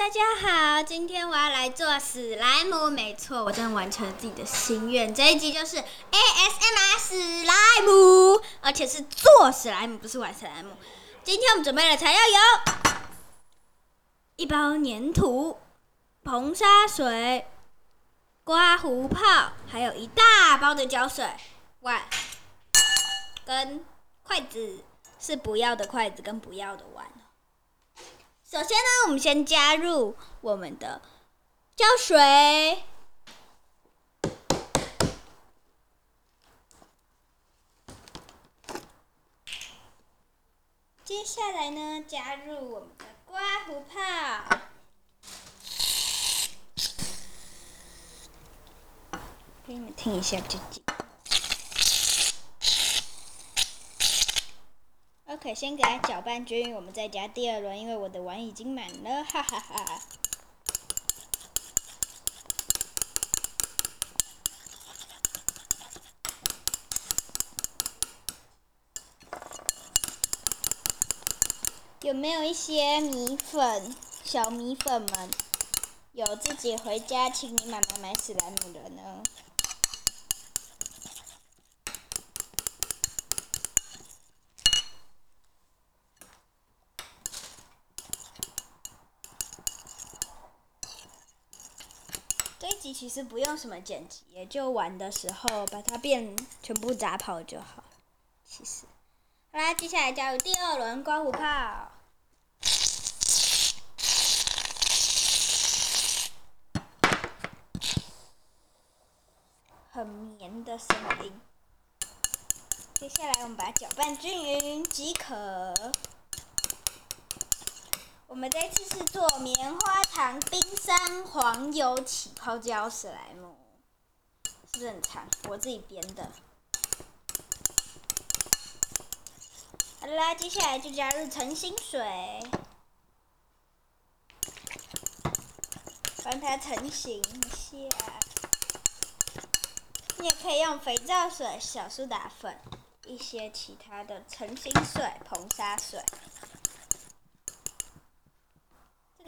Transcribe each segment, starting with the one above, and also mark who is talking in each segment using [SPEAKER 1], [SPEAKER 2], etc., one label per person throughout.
[SPEAKER 1] 大家好，今天我要来做史莱姆，没错，我真的完成了自己的心愿。这一集就是 ASMR 史莱姆，而且是做史莱姆，不是玩史莱姆。今天我们准备的材料有一包粘土、硼砂水、刮胡泡，还有一大包的胶水、碗跟筷子，是不要的筷子跟不要的碗。首先呢，我们先加入我们的胶水，接下来呢，加入我们的刮胡泡，给你们听一下，自己。OK，先给它搅拌均匀，我们再加第二轮，因为我的碗已经满了，哈哈哈。有没有一些米粉，小米粉们，有自己回家请你妈妈买史莱姆的呢？这一集其实不用什么剪辑，也就玩的时候把它变全部砸跑就好。其实，好啦，接下来加入第二轮刮胡泡，很绵的声音。接下来我们把它搅拌均匀即可。我们这次是做棉花糖冰山黄油起泡胶史莱姆，是不是很长？我自己编的。好啦，接下来就加入澄清水，帮它成型一下。你也可以用肥皂水、小苏打粉、一些其他的澄清水、硼砂水。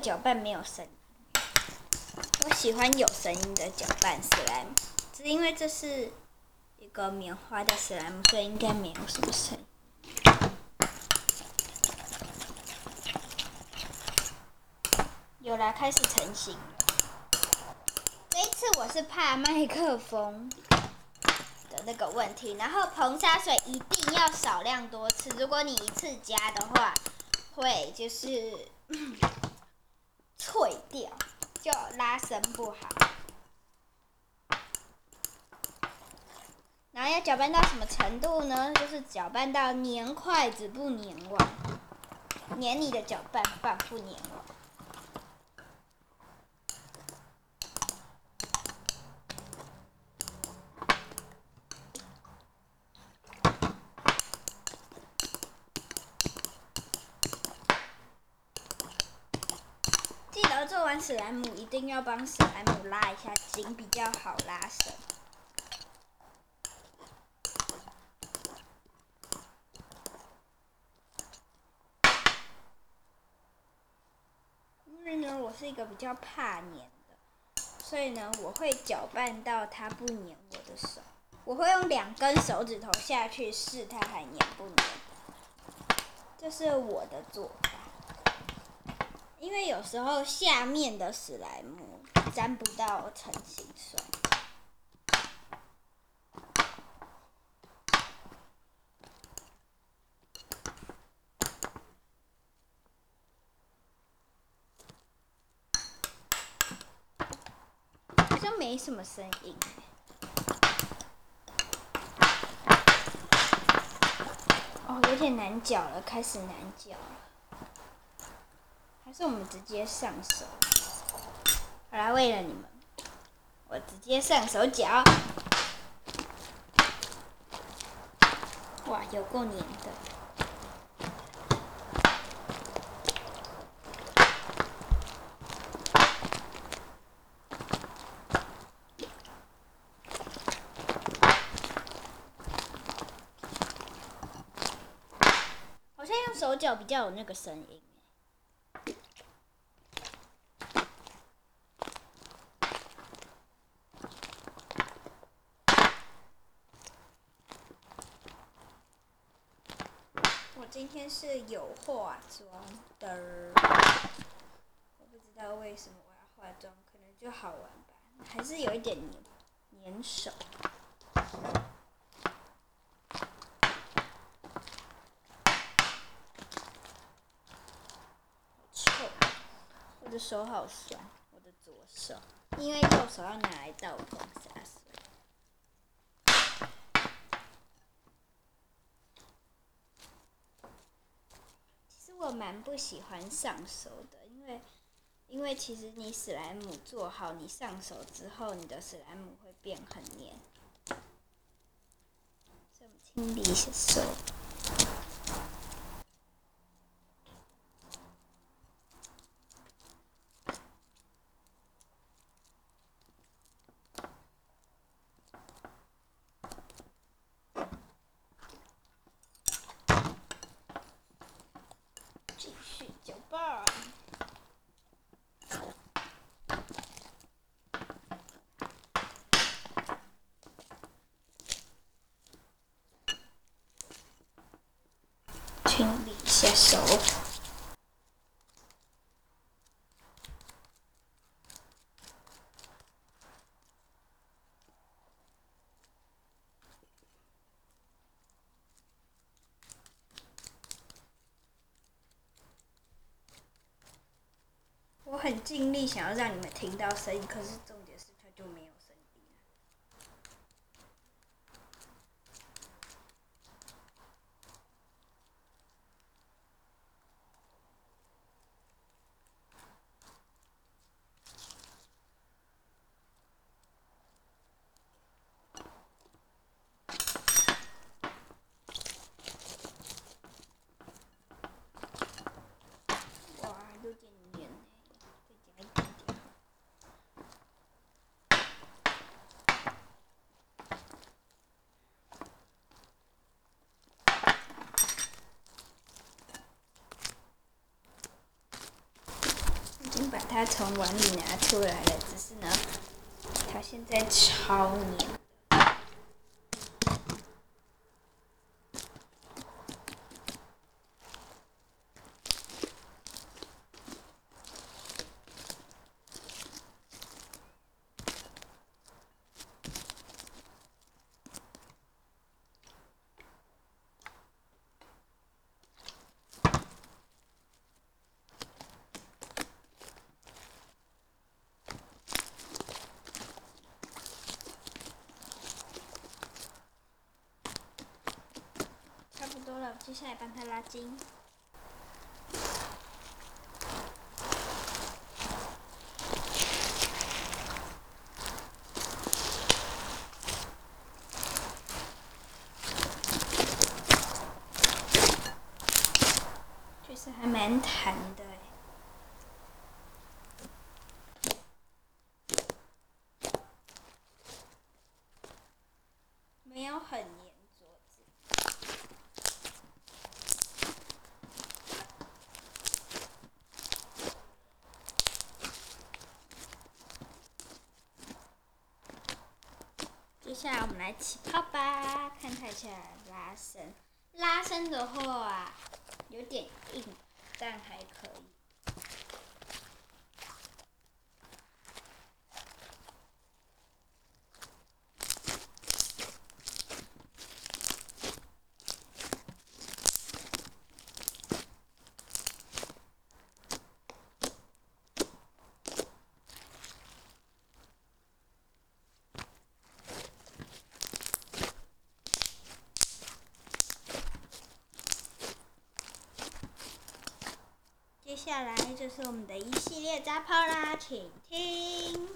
[SPEAKER 1] 搅拌没有声音，我喜欢有声音的搅拌史莱姆，只因为这是一个棉花的史莱姆，所以应该没有什么声音。有啦，开始成型。这一次我是怕麦克风的那个问题，然后硼砂水一定要少量多次，如果你一次加的话，会就是。脆掉，就拉伸不好。然后要搅拌到什么程度呢？就是搅拌到粘筷子不粘碗，粘你的搅拌棒不粘碗。做完史莱姆一定要帮史莱姆拉一下筋，比较好拉伸。因为呢，我是一个比较怕粘的，所以呢，我会搅拌到它不粘我的手。我会用两根手指头下去试它还粘不粘，这是我的做法。因为有时候下面的史莱姆沾不到成型水，好像没什么声音。哦，有点难搅了，开始难搅了。是我们直接上手，好啦，为了你们，我直接上手脚。哇，有够黏的！好像用手脚比较有那个声音。今今天是有化妆的，我不知道为什么我要化妆，可能就好玩吧，还是有一点黏黏手。臭，我的手好酸，我的左手，因为右手要拿来倒风洒水。其实我蛮不喜欢上手的，因为因为其实你史莱姆做好，你上手之后，你的史莱姆会变很黏。这么清理一下手。继续搅拌。清理一下手。我很尽力想要让你们听到声音，可是重点是它就没有声音了。哇，有点黏呢，再加一点点好。他从碗里拿出来了，只是呢，他现在超黏。差不多了，接下来帮他拉筋。就是还蛮弹的欸没有很黏桌子。接下来我们来起泡吧，看它起来拉伸。拉伸的话有点硬，但还可以。接下来就是我们的一系列扎泡啦，请听。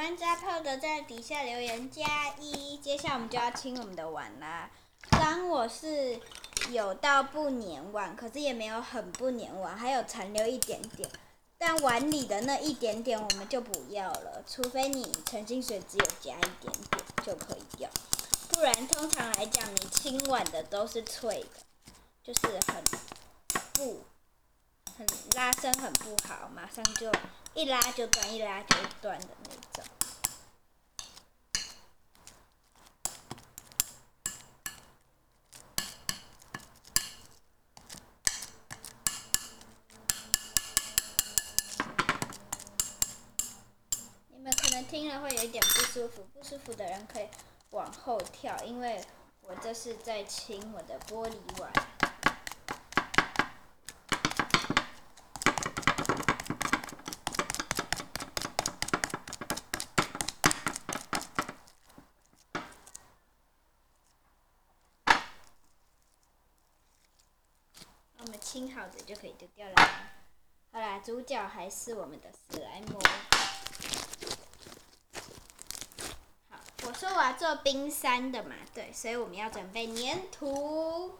[SPEAKER 1] 欢加泡的在底下留言加一。接下来我们就要清我们的碗啦。当我是有到不粘碗，可是也没有很不粘碗，还有残留一点点。但碗里的那一点点我们就不要了，除非你澄清水只有加一点点就可以要，不然通常来讲，你清碗的都是脆的，就是很不很拉伸很不好，马上就一拉就断，一拉就断的那种。你们可能听了会有一点不舒服，不舒服的人可以往后跳，因为我这是在清我的玻璃碗。我们清好的就可以丢掉了。好啦，主角还是我们的史莱姆。好我说我要做冰山的嘛，对，所以我们要准备粘土。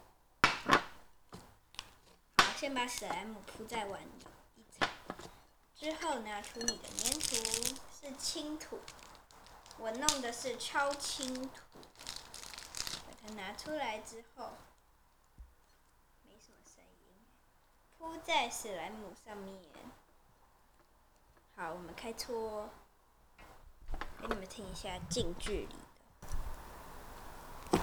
[SPEAKER 1] 好，先把史莱姆铺在碗里一层，之后拿出你的粘土，是轻土，我弄的是超轻土。把它拿出来之后，没什么声音，铺在史莱姆上面。好，我们开搓。给你们听一下近距离的。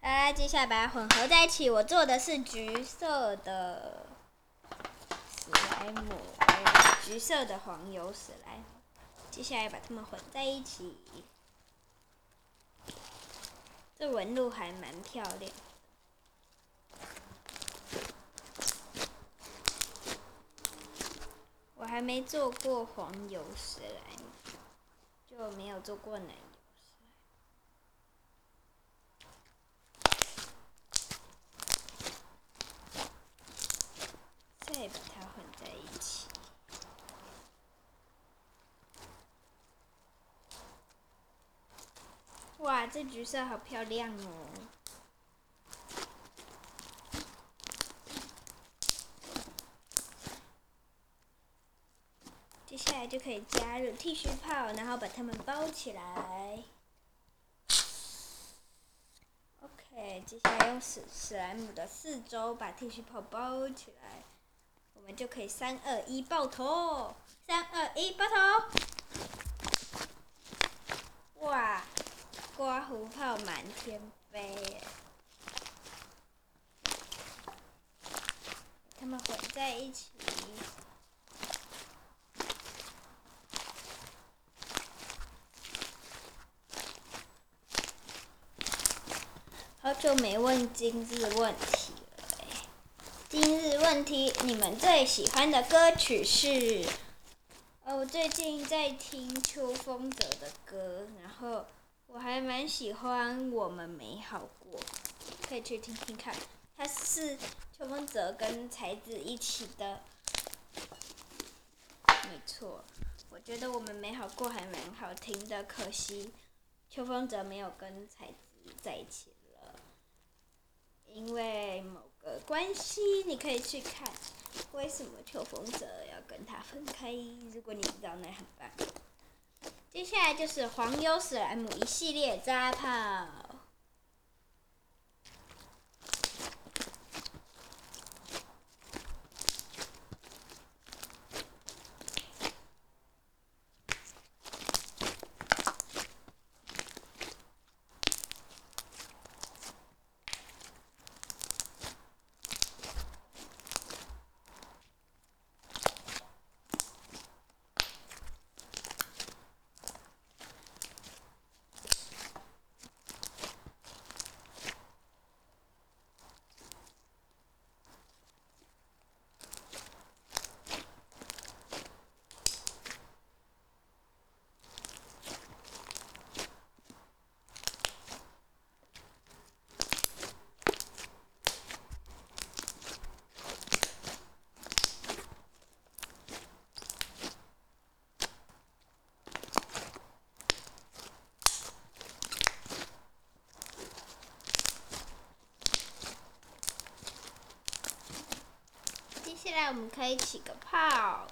[SPEAKER 1] 来，接下来把它混合在一起。我做的是橘色的史莱姆，还有橘色的黄油史莱姆。接下来把它们混在一起，这纹路还蛮漂亮。我还没做过黄油史莱姆，就没有做过奶油再把它混在一起。哇，这橘色好漂亮哦！接下来就可以加入剃须泡，然后把它们包起来。OK，接下来用史史莱姆的四周把剃须泡包起来，我们就可以三二一爆头！三二一爆头！哇，刮胡泡满天飞！他们混在一起。好久没问今日问题了今日问题，你们最喜欢的歌曲是？呃，我最近在听秋风泽的歌，然后我还蛮喜欢《我们美好过》，可以去听听看。它是秋风泽跟才子一起的，没错。我觉得《我们美好过》还蛮好听的，可惜秋风泽没有跟才子在一起了。因为某个关系，你可以去看为什么秋风泽要跟他分开。如果你知道，那很棒。接下来就是黄油史莱姆一系列扎炮。我们可以起个泡。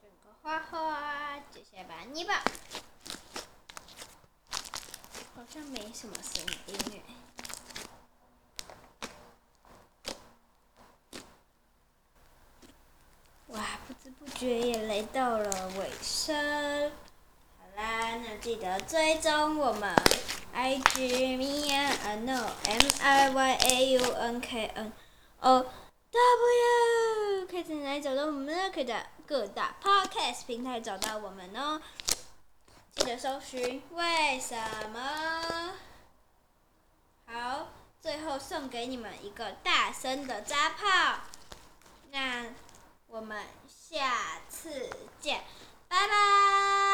[SPEAKER 1] 整个花花，接下来把它捏吧。好像没什么声音诶。哇，不觉也来到了尾声。好啦，那记得追踪我们 IG Mia Ano M I Y A U N K N O W，可以在哪里找到我们呢？可以在各大 Podcast 平台找到我们哦。记得搜寻为什么？好，最后送给你们一个大声的扎炮。那我们下次见，拜拜。